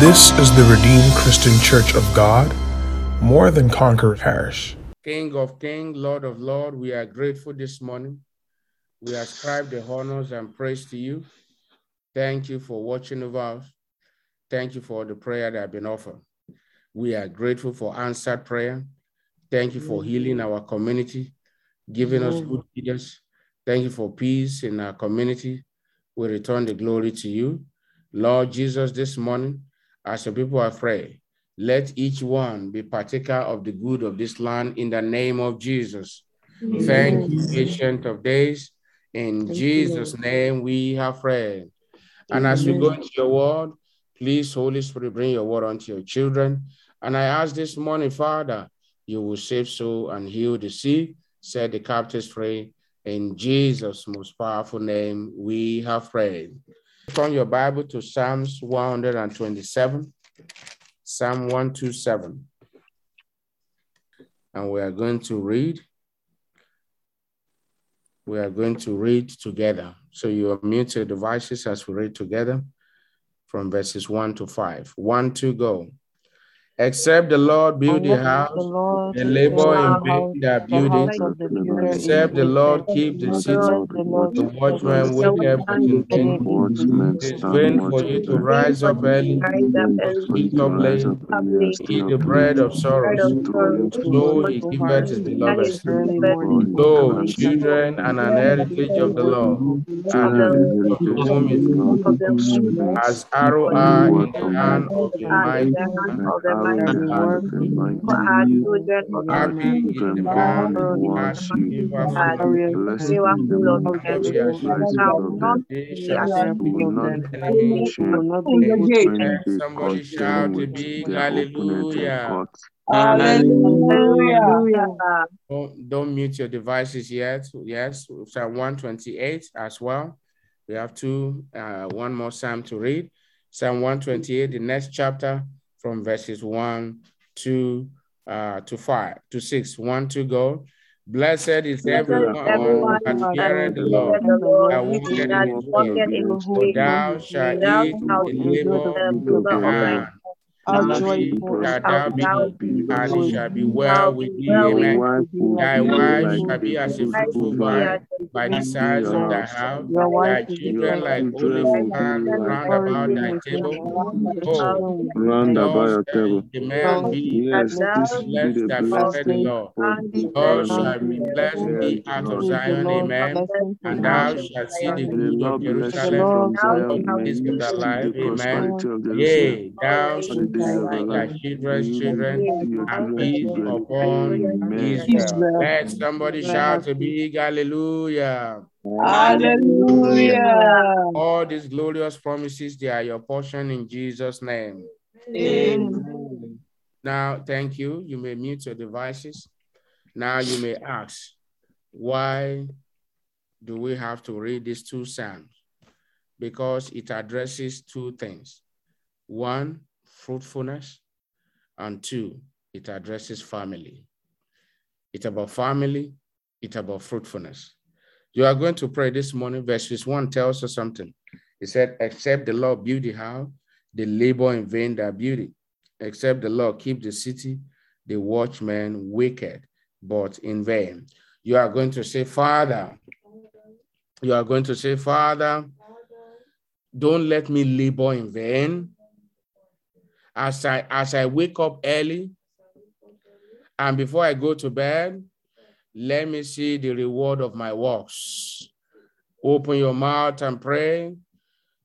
This is the Redeemed Christian Church of God, more than Conqueror Parish. King of Kings, Lord of Lords, we are grateful this morning. We ascribe the honors and praise to you. Thank you for watching over us. Thank you for the prayer that have been offered. We are grateful for answered prayer. Thank you for healing our community, giving us good leaders. Thank you for peace in our community. We return the glory to you. Lord Jesus, this morning, as the people are praying, let each one be partaker of the good of this land in the name of Jesus. Thank you, Ancient of Days. In Thank Jesus' Lord. name we have prayed. And as we go into your word, please, Holy Spirit, bring your word unto your children. And I ask this morning, Father, you will save soul and heal the sick, set the captives free. In Jesus' most powerful name, we have prayed. Turn your Bible to Psalms 127. Psalm 127. And we are going to read. We are going to read together. So you are mute your devices as we read together from verses 1 to 5. 1 to go. Except the Lord build the house, the Lord labor in the vain that the build house it. the Except the Lord keep the city, the Lord the keep the watchman city, waketh in vain. It is vain for you to rise up early, them to eat up late, and to eat the bread of sorrows. and the So he sorrowful giveth his beloved sleep. early morning he Lo, children and an heritage of the Lord, and the and of the heritage womb is the good. Lord, strength As arrow are in the hand of the mighty, and arrow in and the hand of the mighty. Our happy is the children man born who has once a you. giver fruit, Blessed is the man and you are will bless shall all of them. they shall They see will not be enemy. ashamed will not be put to Amen. shame. They Somebody shout a big their opponents in hallelujah. Hallelujah. Don't, don't mute your devices yet. Yes, Psalm 128 as well. We have two, uh, one more Psalm to read. Psalm 128, the next chapter from verses 1 to uh, to 5 to 6. 1 to go. Blessed is everyone Everyone that feareth the Lord, Lord, and the Lord that walketh in his walk in way. obedience to For thou shalt eat the labor of their hand. How joyful and thou be, and it shall be well with thee. Amen. Thy wife shall be as a fruitful vine by the sides of thy house. house, Your wife thy children like olive plants round about thy table. Oh, children will be the like Round about your table. be Yes, this will be blessed the that feareth the blessing Blessed, Lord. for be the the God shall be blessed thee out of Lord. fears the Zion, amen. And thou shalt see the good of Lord May the bless you Jerusalem from Lord bless Zion. the May days of you thy see the life, amen. prosperity of Jerusalem Yea, thou shalt days of your thy children's children and children's peace upon Amen. Israel. Let somebody shout a big hallelujah. Hallelujah. All these glorious promises, they are your portion in Jesus' name. Amen. Now, thank you. You may mute your devices. Now you may ask, why do we have to read these two Psalms? Because it addresses two things. One, fruitfulness, and two, it addresses family. It's about family, it's about fruitfulness. You are going to pray this morning. Verses 1 tells us something. It said, Except the Lord build the house, they labor in vain that it. Except the Lord keep the city, the watchman wicked, but in vain. You are going to say, Father, you are going to say, Father, don't let me labor in vain. As I as I wake up early and before I go to bed, let me see the reward of my works. Open your mouth and pray.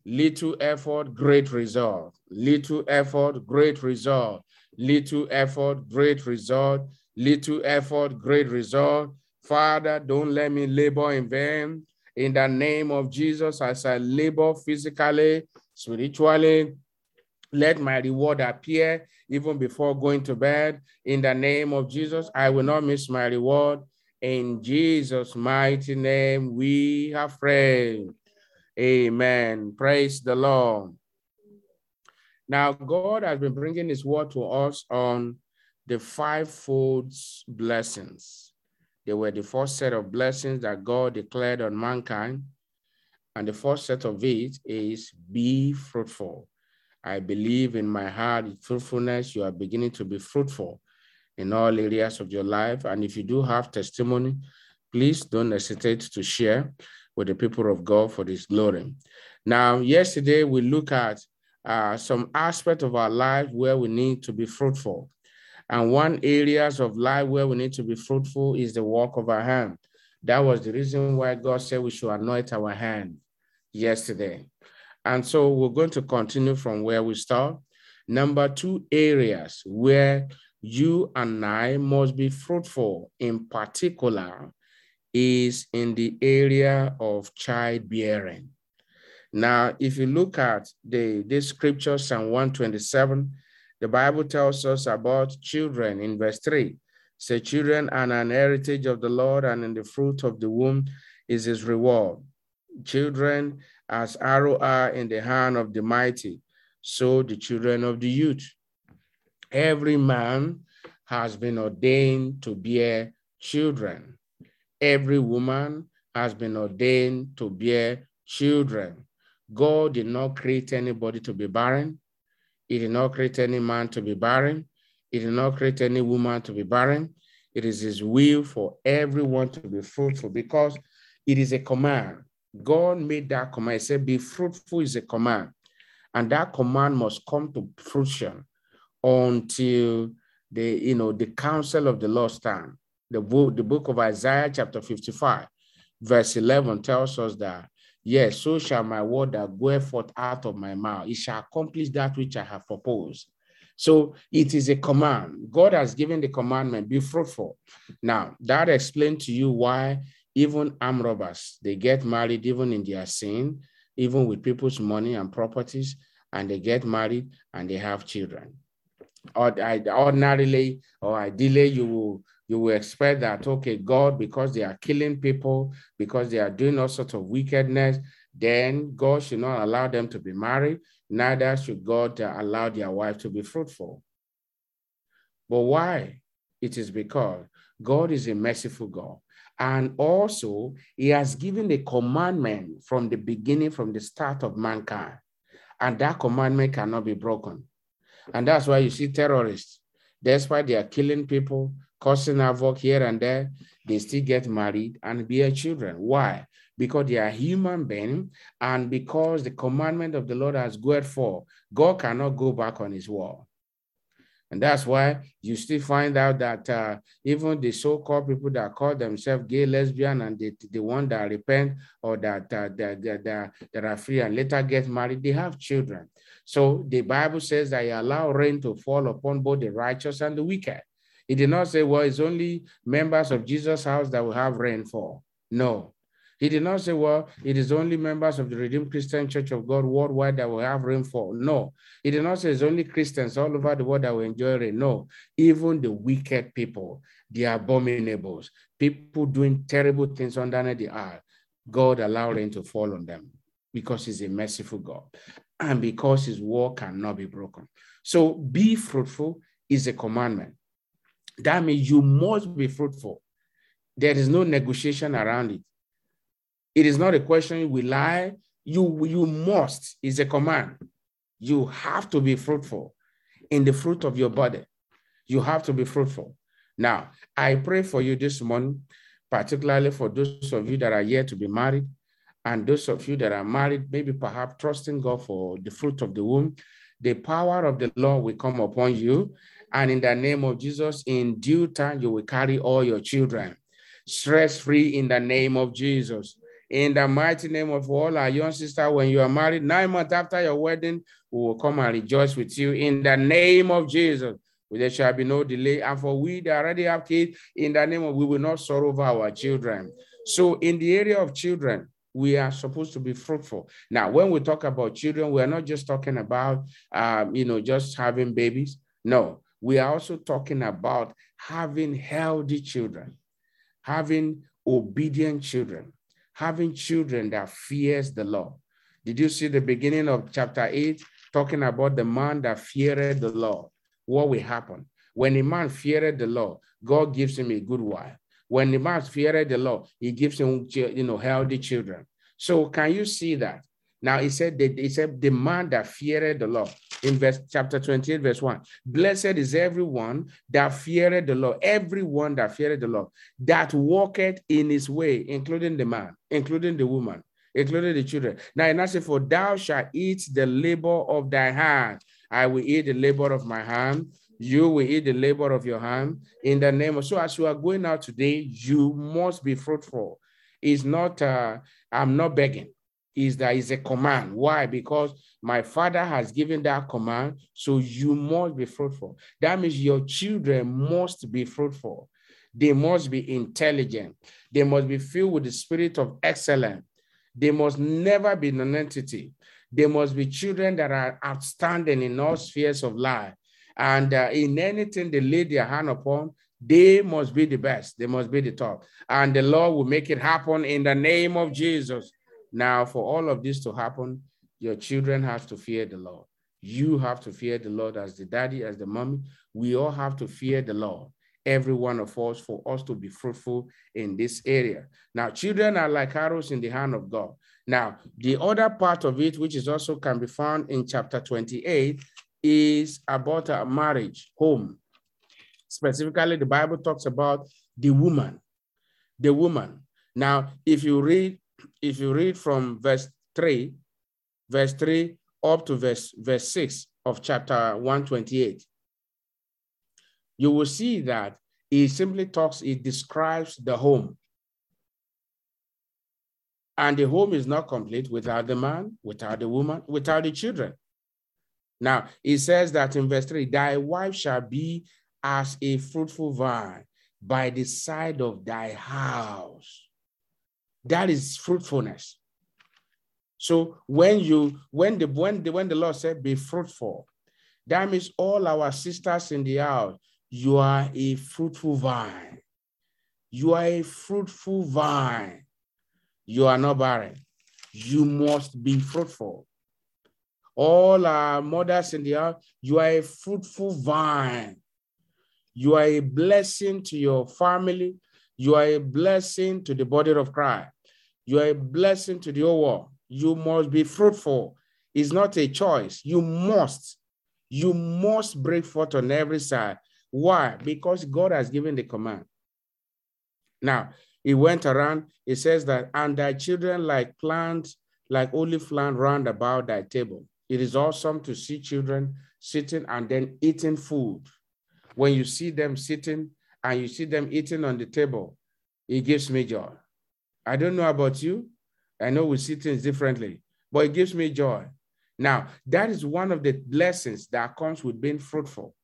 Little effort, great result. Little effort, great result. Little effort, great result. Little effort, great result. Father, don't let me labor in vain. In the name of Jesus, as I labor physically, spiritually, let my reward appear even before going to bed. In the name of Jesus, I will not miss my reward. In Jesus' mighty name, we have prayed. Amen. Praise the Lord. Now, God has been bringing His word to us on the fivefold blessings. They were the first set of blessings that God declared on mankind. And the first set of it is be fruitful I believe in my heart, fruitfulness, you are beginning to be fruitful in all areas of your life. And if you do have testimony, please don't hesitate to share with the people of God for this glory. Now, yesterday we look at uh, some aspect of our life where we need to be fruitful. And one areas of life where we need to be fruitful is the work of our hand. That was the reason why God said we should anoint our hand yesterday. And so we're going to continue from where we start. Number two areas where you and I must be fruitful in particular is in the area of childbearing. Now, if you look at the this scripture, Psalm 127, the Bible tells us about children in verse 3. Say, children are an heritage of the Lord, and in the fruit of the womb is his reward. Children, as arrow are in the hand of the mighty, so the children of the youth. Every man has been ordained to bear children. Every woman has been ordained to bear children. God did not create anybody to be barren. He did not create any man to be barren. He did not create any woman to be barren. It is his will for everyone to be fruitful because it is a command. God made that command. He said, Be fruitful is a command. And that command must come to fruition until the, you know, the counsel of the Lord stand. The book, the book of Isaiah, chapter 55, verse 11 tells us that, yes, so shall my word that goeth forth out of my mouth, it shall accomplish that which I have proposed. So it is a command. God has given the commandment, be fruitful. Now, that explains to you why even arm robbers, they get married even in their sin, even with people's money and properties, and they get married and they have children. Or ordinarily or ideally, you will you will expect that okay, God, because they are killing people, because they are doing all sorts of wickedness, then God should not allow them to be married. Neither should God uh, allow their wife to be fruitful. But why? It is because God is a merciful God. And also, He has given a commandment from the beginning, from the start of mankind. And that commandment cannot be broken. And that's why you see terrorists, despite they are killing people, causing havoc here and there, they still get married and bear children. Why? Because they are human beings and because the commandment of the Lord has gone for, God cannot go back on his word. And that's why you still find out that uh, even the so-called people that call themselves gay, lesbian, and the, the one that repent or that, uh, that, that, that, that are free and later get married, they have children. So the Bible says that he allow rain to fall upon both the righteous and the wicked. He did not say, well, it's only members of Jesus' house that will have rain fall. No. He did not say, well, it is only members of the Redeemed Christian Church of God worldwide that will have rainfall. No. He did not say it's only Christians all over the world that will enjoy rain. No. Even the wicked people, the abominables, people doing terrible things underneath the earth, God allowed rain to fall on them because he's a merciful God and because his word cannot be broken. So be fruitful is a commandment. That means you must be fruitful. There is no negotiation around it. It is not a question we lie. You, you must, is a command. You have to be fruitful in the fruit of your body. You have to be fruitful. Now, I pray for you this morning, particularly for those of you that are yet to be married, and those of you that are married, maybe perhaps trusting God for the fruit of the womb. The power of the Lord will come upon you. And in the name of Jesus, in due time, you will carry all your children stress free in the name of Jesus in the mighty name of all our young sister, when you are married, nine months after your wedding, we will come and rejoice with you in the name of Jesus. There shall be no delay. And for we that already have kids, in the name of, we will not sorrow over our children. So in the area of children, we are supposed to be fruitful. Now, when we talk about children, we are not just talking about, um, you know, just having babies. No, we are also talking about having healthy children, having obedient children, having children that fears the law. Did you see the beginning of chapter 8 talking about the man that feared the law? What will happen? When a man feared the law, God gives him a good wife. When the man feared the law, he gives him you know healthy children. So can you see that? Now he said that he said the man that feared the Lord. In verse chapter 28, verse 1. Blessed is everyone that feareth the Lord, everyone that feareth the Lord, that walketh in his way, including the man, including the woman, including the children. Now, and I say, For thou shalt eat the labor of thy hand. I will eat the labor of my hand. You will eat the labor of your hand in the name of. So, as you are going out today, you must be fruitful. It's not, uh, I'm not begging is that is a command. Why? Because my father has given that command, so you must be fruitful. That means your children must be fruitful. They must be intelligent. They must be filled with the spirit of excellence. They must never be non-entity. They must be children that are outstanding in all spheres of life. And uh, in anything they lay their hand upon, they must be the best. They must be the top. And the Lord will make it happen in the name of Jesus. Now, for all of this to happen, your children have to fear the Lord. You have to fear the Lord as the daddy, as the mommy. We all have to fear the Lord, every one of us, for us to be fruitful in this area. Now, children are like arrows in the hand of God. Now, the other part of it, which is also can be found in chapter 28, is about a marriage, home. Specifically, the Bible talks about the woman. The woman. Now, if you read if you read from verse 3, verse 3 up to verse, verse 6 of chapter 128, you will see that it simply talks, it describes the home. And the home is not complete without the man, without the woman, without the children. Now, it says that in verse 3 Thy wife shall be as a fruitful vine by the side of thy house. That is fruitfulness. So when you when the when the when the Lord said be fruitful, that means all our sisters in the house, you are a fruitful vine. You are a fruitful vine. You are not barren. You must be fruitful. All our mothers in the house, you are a fruitful vine. You are a blessing to your family. You are a blessing to the body of Christ. You are a blessing to the whole world. You must be fruitful. It's not a choice. You must. You must break forth on every side. Why? Because God has given the command. Now, he went around, he says that, and thy children like plants, like olive plant round about thy table. It is awesome to see children sitting and then eating food. When you see them sitting and you see them eating on the table, it gives me joy. I don't know about you. I know we see things differently, but it gives me joy. Now, that is one of the blessings that comes with being fruitful.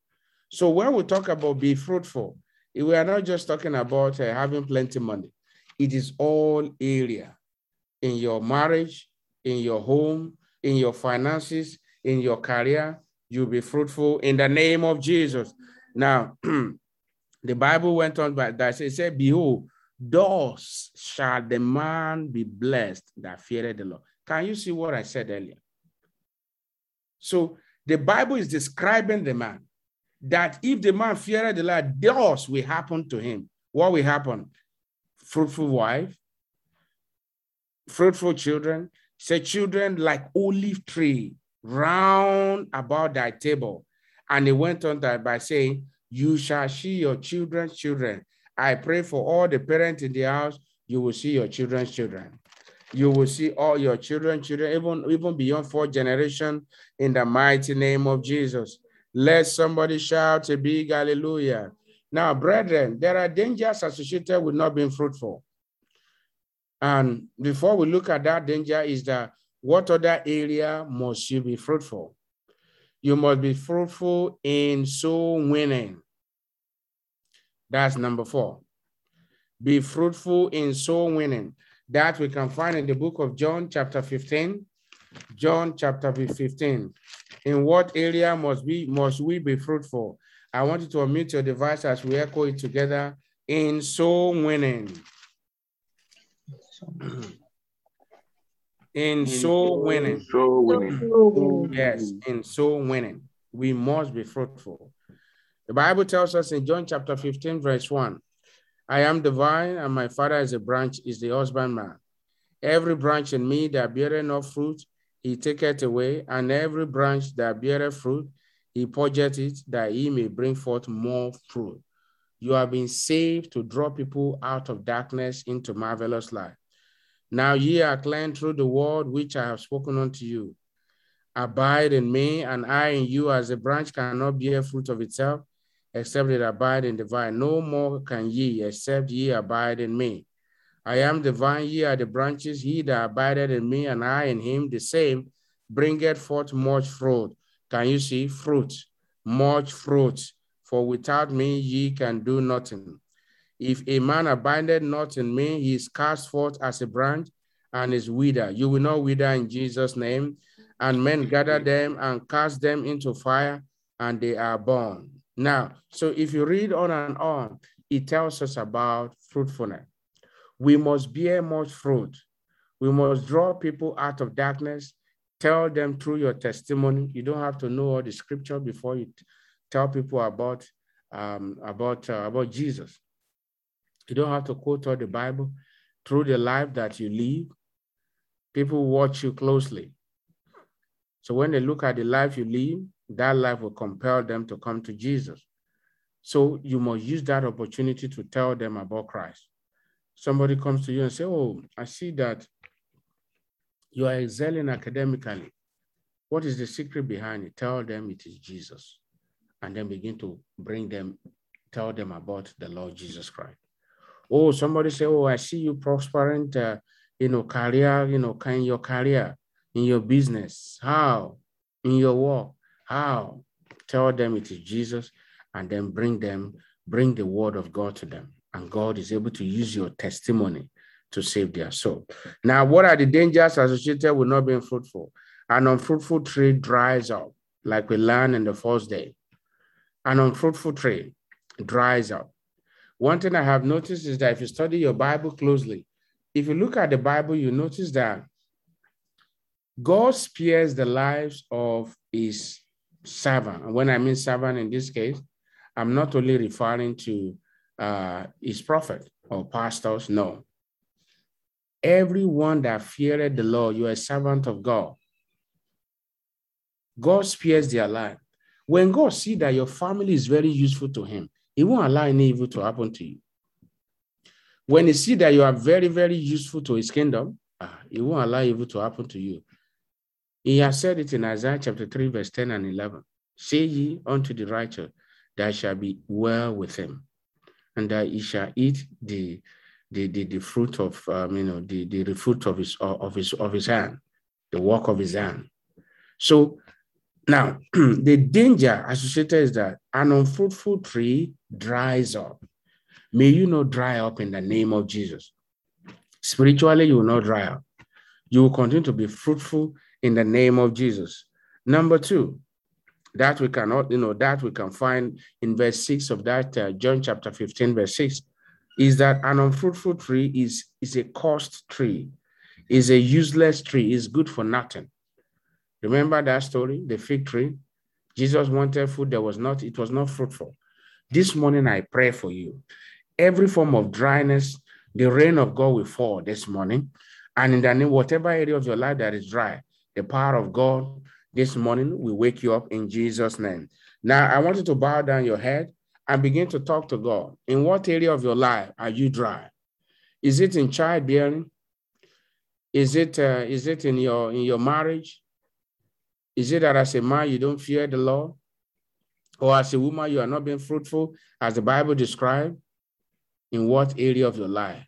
So when we talk about be fruitful, we are not just talking about uh, having plenty money. It is all area in your marriage, in your home, in your finances, in your career. You'll be fruitful in the name of Jesus. Now, the Bible went on by that. It said, Behold, Thus shall the man be blessed that feared the Lord. Can you see what I said earlier? So the Bible is describing the man that if the man feared the Lord, thus will happen to him. What will happen? Fruitful wife, fruitful children, say children like olive tree round about thy table. And he went on that by saying, You shall see your children's children I pray for all the parents in the house, you will see your children's children. You will see all your children, children, even, even beyond four generation in the mighty name of Jesus. Let somebody shout a big hallelujah. Now, brethren, there are dangers associated with not being fruitful. And before we look at that danger, is that what other area must you be fruitful? You must be fruitful in soul winning. That's number four. Be fruitful in soul winning. That we can find in the book of John, chapter 15. John chapter 15. In what area must we must we be fruitful? I want you to unmute your device as we echo it together in soul winning. in soul winning. Soul winning. Yes, in soul winning. We must be fruitful. The Bible tells us in John chapter 15, verse 1 I am the vine, and my father is a branch, is the husbandman. Every branch in me that beareth no fruit, he taketh away, and every branch that beareth fruit, he purgeth it, that he may bring forth more fruit. You have been saved to draw people out of darkness into marvelous light. Now ye are clean through the word which I have spoken unto you. Abide in me, and I in you, as a branch cannot bear fruit of itself, except it abide in the vine. No more can ye, except ye abide in me. I am the vine, ye are the branches. He that abideth in me, and I in him, the same bringeth forth much fruit. Can you see fruit? Much fruit. For without me ye can do nothing. If a man abideth not in me, he is cast forth as a branch and is withered. You will not wither in Jesus' name. And men gather them and cast them into fire, and they are burned. Now, so if you read on and on, it tells us about fruitfulness. We must bear much fruit. We must draw people out of darkness, tell them through your testimony. You don't have to know all the scripture before you tell people about, um, about, uh, about Jesus. You don't have to quote all the Bible. Through the life that you live, people watch you closely. So when they look at the life you live, that life will compel them to come to Jesus. So you must use that opportunity to tell them about Christ somebody comes to you and say, oh, I see that you are excelling academically. What is the secret behind it? Tell them it is Jesus. And then begin to bring them, tell them about the Lord Jesus Christ. Oh, somebody say, oh, I see you prospering, uh, you know, career, you know, in your career, in your business. How? In your work. How? Tell them it is Jesus and then bring them, bring the word of God to them and God is able to use your testimony to save their soul. Now, what are the dangers associated with not being fruitful? An unfruitful tree dries up, like we learned in the first day. An unfruitful tree dries up. One thing I have noticed is that if you study your Bible closely, if you look at the Bible, you notice that God spares the lives of his servant. And when I mean servant in this case, I'm not only referring to uh, is prophet or pastors. No. Everyone that feared the Lord, you're a servant of God. God spares their life. When God see that your family is very useful to him, he won't allow any evil to happen to you. When he see that you are very, very useful to his kingdom, uh, he won't allow evil to happen to you. He has said it in Isaiah chapter 3, verse 10 and 11. Say ye unto the righteous, that shall be well with him and that he shall eat the the, the, the fruit of um, you know the, the fruit of his of his of his hand, the work of his hand. So now the danger associated is that an unfruitful tree dries up. May you not dry up in the name of Jesus. Spiritually, you will not dry up. You will continue to be fruitful in the name of Jesus. Number two, that we cannot, you know, that we can find in verse 6 of that uh, John chapter 15, verse 6, is that an unfruitful tree is, is a cursed tree, is a useless tree, is good for nothing. Remember that story, the fig tree? Jesus wanted food, there was not, it was not fruitful. This morning I pray for you. Every form of dryness, the rain of God will fall this morning. And in the name, whatever area of your life that is dry, the power of God this morning we wake you up in Jesus' name. Now, I want you to bow down your head and begin to talk to God. In what area of your life are you dry? Is it in childbearing? Is it uh, is it in your in your marriage? Is it that as a man you don't fear the Lord, or as a woman you are not being fruitful, as the Bible describes? In what area of your life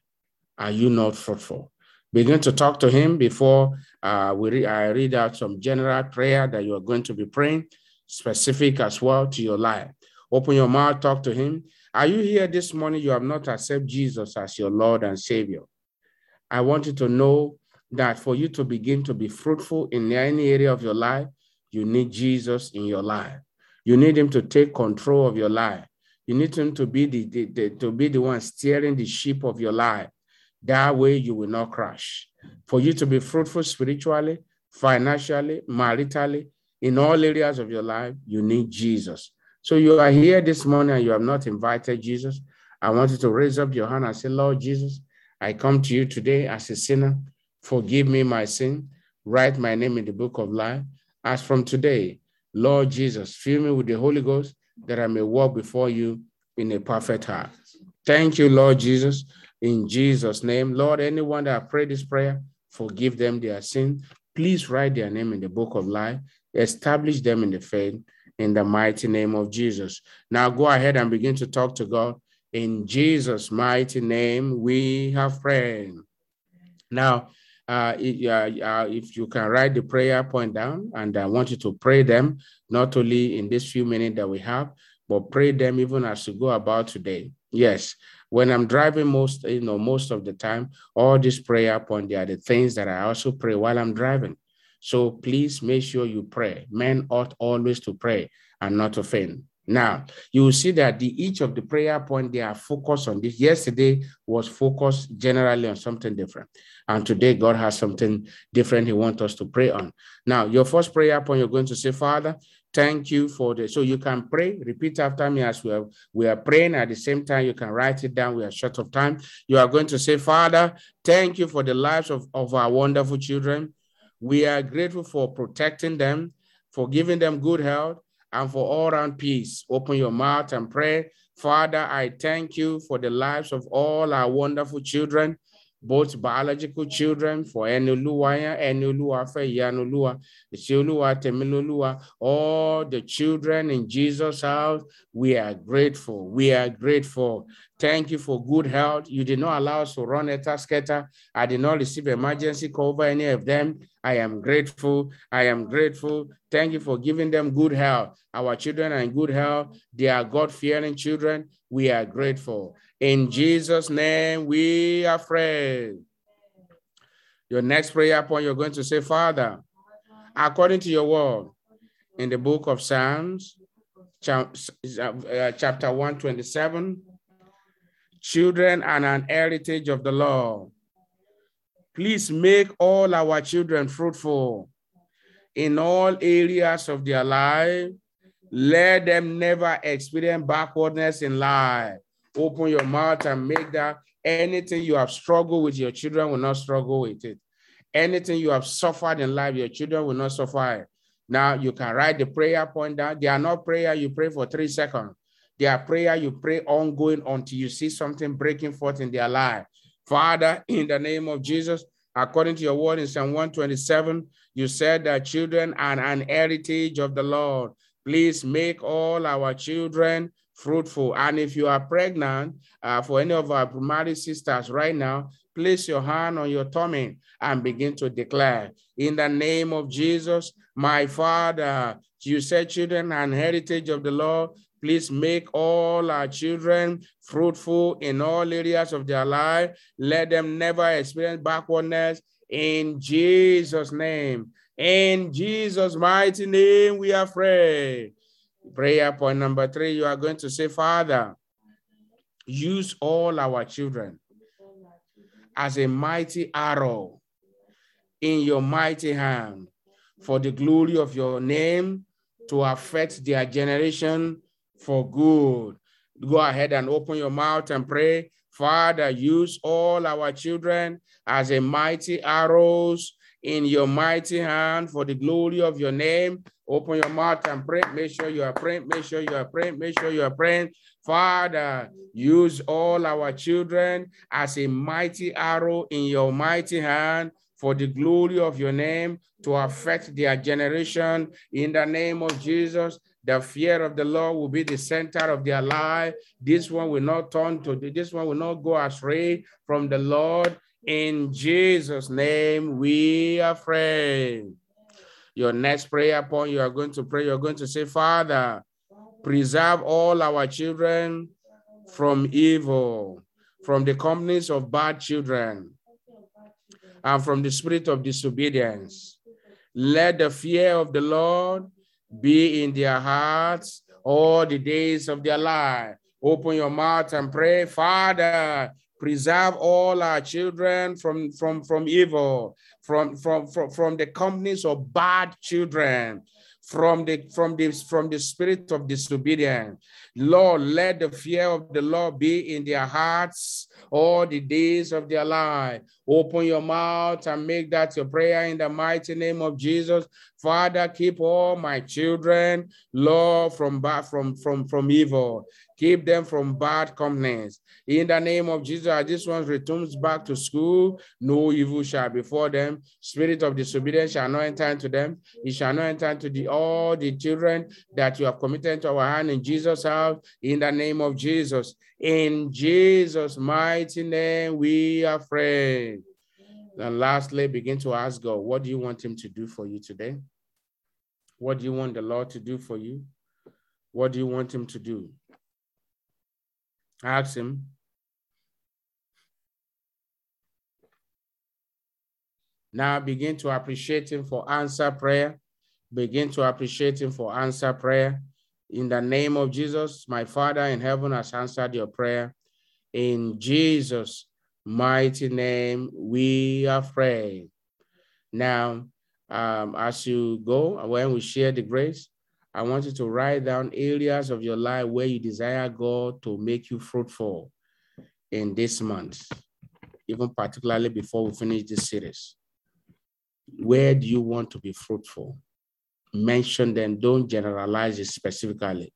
are you not fruitful? Begin to talk to him before uh, we re- I read out some general prayer that you are going to be praying, specific as well to your life. Open your mouth, talk to him. Are you here this morning? You have not accepted Jesus as your Lord and Savior. I want you to know that for you to begin to be fruitful in any area of your life, you need Jesus in your life. You need him to take control of your life. You need him to be the, the, the, to be the one steering the ship of your life. That way you will not crash. For you to be fruitful spiritually, financially, maritally, in all areas of your life, you need Jesus. So you are here this morning and you have not invited Jesus. I want you to raise up your hand and say, Lord Jesus, I come to you today as a sinner. Forgive me my sin. write my name in the book of life. As from today, Lord Jesus, fill me with the Holy Ghost that I may walk before you in a perfect heart. Thank you, Lord Jesus, in Jesus' name. Lord, anyone that prayed this prayer, forgive them their sin. Please write their name in the book of life. Establish them in the faith in the mighty name of Jesus. Now go ahead and begin to talk to God. In Jesus' mighty name, we have prayed. Now, uh, uh, if you can write the prayer point down, and I want you to pray them, not only in this few minutes that we have, but pray them even as you go about today. Yes, when I'm driving most, you know, most of the time, all these prayer point, they are the things that I also pray while I'm driving. So please make sure you pray. Men ought always to pray and not to faint. Now, you will see that the each of the prayer point, they are focused on this. Yesterday was focused generally on something different. And today, God has something different He wants us to pray on. Now, your first prayer point, you're going to say, Father, thank you for the. So you can pray, repeat after me as we are, we are praying. At the same time, you can write it down. We are short of time. You are going to say, Father, thank you for the lives of, of our wonderful children. We are grateful for protecting them, for giving them good health, and for all around peace. Open your mouth and pray. Father, I thank you for the lives of all our wonderful children both biological children for Enuluwa, Enuluwa, Feyanuluwa, Isioluwa, Temiluluwa, all the children in Jesus' house, we are grateful. We are grateful. Thank you for good health. You did not allow us to run a tasketa. I did not receive emergency cover any of them. I am grateful. I am grateful. Thank you for giving them good health. Our children are in good health. They are God-fearing children. We are grateful. In Jesus' name, we are free. Your next prayer point, you're going to say, Father, according to your word in the book of Psalms, uh, chapter 127, children and an heritage of the Lord. Please make all our children fruitful in all areas of their life. Let them never experience backwardness in life open your mouth and make that anything you have struggled with, your children will not struggle with it. Anything you have suffered in life, your children will not suffer. Now you can write the prayer point down. They are not prayer you pray for three seconds. They are prayer you pray ongoing until you see something breaking forth in their life. Father, in the name of Jesus, according to your word in Psalm 127, you said that children are an heritage of the Lord. Please make all our children fruitful. And if you are pregnant, uh, for any of our primary sisters right now, place your hand on your tummy and begin to declare, in the name of Jesus, my Father, you said children and heritage of the Lord, please make all our children fruitful in all areas of their life. Let them never experience backwardness in Jesus' name. In Jesus' mighty name, we are free. Prayer point number three, you are going to say, Father, use all our children as a mighty arrow in your mighty hand for the glory of your name to affect their generation for good. Go ahead and open your mouth and pray. Father, use all our children as a mighty arrows in your mighty hand for the glory of your name. Open your mouth and pray. Make sure you are praying. Make sure you are praying. Make sure you are praying. Father, use all our children as a mighty arrow in your mighty hand for the glory of your name to affect their generation. In the name of Jesus, the fear of the Lord will be the center of their life. This one will not turn to this one will not go astray from the Lord. In Jesus' name, we are praying. Your next prayer point, you are going to pray, you're going to say, Father, preserve all our children from evil, from the companies of bad children, and from the spirit of disobedience. Let the fear of the Lord be in their hearts all the days of their life. Open your mouth and pray, Father, preserve all our children from, from, from evil, from, from, from, from the companies of bad children, from the from this from the spirit of disobedience. Lord, let the fear of the Lord be in their hearts all the days of their life. Open your mouth and make that your prayer in the mighty name of Jesus. Father, keep all my children, Lord, from bad, from, from, from evil. Keep them from bad companies. In the name of Jesus, this one returns back to school, no evil shall befall them. Spirit of disobedience shall not enter into them. It shall not enter into the, all the children that you have committed to our hand in Jesus' house. In the name of Jesus. In Jesus' mighty name, we are praying. And lastly, begin to ask God, what do you want him to do for you today? What do you want the Lord to do for you? What do you want him to do? Ask him. Now begin to appreciate him for answer prayer. Begin to appreciate him for answer prayer. In the name of Jesus, my Father in heaven has answered your prayer. In Jesus' mighty name, we are praying. Now, um, as you go, when we share the grace, I want you to write down areas of your life where you desire God to make you fruitful in this month, even particularly before we finish this series. Where do you want to be fruitful? mention them, don't generalize it specifically.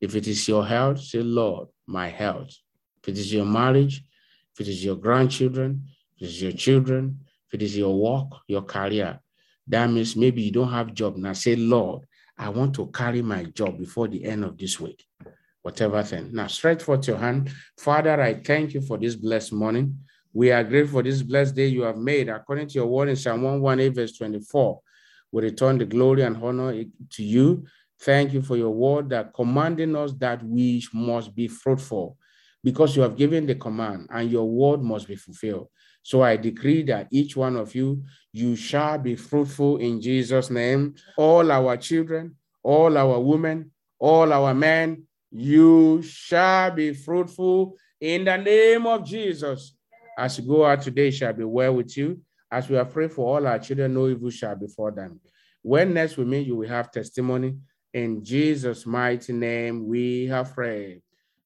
If it is your health, say, Lord, my health. If it is your marriage, if it is your grandchildren, if it is your children, if it is your work, your career, that means maybe you don't have job. Now say, Lord, I want to carry my job before the end of this week. Whatever thing. Now stretch forth your hand. Father, I thank you for this blessed morning. We are grateful for this blessed day you have made according to your word in Psalm 118, verse 24. We return the glory and honor to you. Thank you for your word that commanding us that we must be fruitful because you have given the command and your word must be fulfilled. So I decree that each one of you, you shall be fruitful in Jesus' name. All our children, all our women, all our men, you shall be fruitful in the name of Jesus. As you go out today, shall be well with you. As we are prayed for all our children, no evil shall befall them. When next we meet, you will have testimony. In Jesus' mighty name, we have prayed.